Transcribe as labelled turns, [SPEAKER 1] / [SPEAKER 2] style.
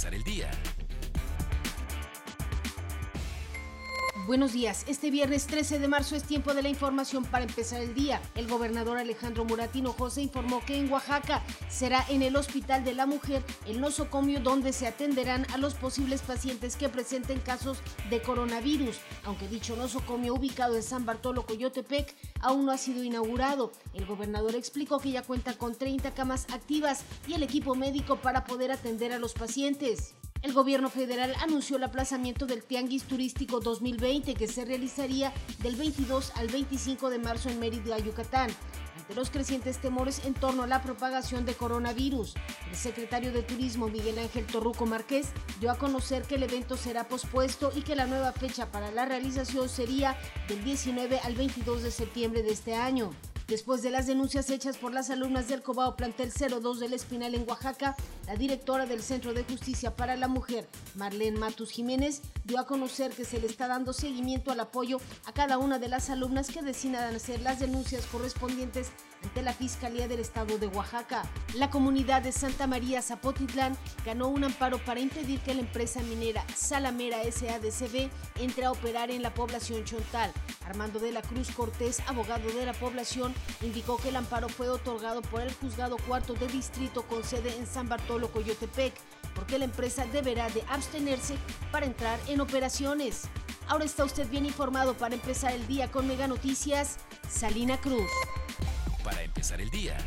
[SPEAKER 1] empezar el día.
[SPEAKER 2] Buenos días. Este viernes 13 de marzo es tiempo de la información para empezar el día. El gobernador Alejandro Muratino José informó que en Oaxaca será en el Hospital de la Mujer, el nosocomio, donde se atenderán a los posibles pacientes que presenten casos de coronavirus. Aunque dicho nosocomio ubicado en San Bartolo, Coyotepec, aún no ha sido inaugurado. El gobernador explicó que ya cuenta con 30 camas activas y el equipo médico para poder atender a los pacientes. El gobierno federal anunció el aplazamiento del Tianguis Turístico 2020 que se realizaría del 22 al 25 de marzo en Mérida, Yucatán, ante los crecientes temores en torno a la propagación de coronavirus. El secretario de Turismo Miguel Ángel Torruco Márquez dio a conocer que el evento será pospuesto y que la nueva fecha para la realización sería del 19 al 22 de septiembre de este año. Después de las denuncias hechas por las alumnas del Cobao Plantel 02 del Espinal en Oaxaca, la directora del Centro de Justicia para la Mujer, Marlene Matus Jiménez, dio a conocer que se le está dando seguimiento al apoyo a cada una de las alumnas que decidan hacer las denuncias correspondientes ante la Fiscalía del Estado de Oaxaca. La comunidad de Santa María Zapotitlán ganó un amparo para impedir que la empresa minera Salamera SADCB entre a operar en la población Chontal. Armando de la Cruz Cortés, abogado de la población, indicó que el amparo fue otorgado por el juzgado cuarto de distrito con sede en San Bartolo, Coyotepec, porque la empresa deberá de abstenerse para entrar en operaciones. Ahora está usted bien informado para empezar el día con Mega Noticias, Salina Cruz.
[SPEAKER 1] Para empezar el día.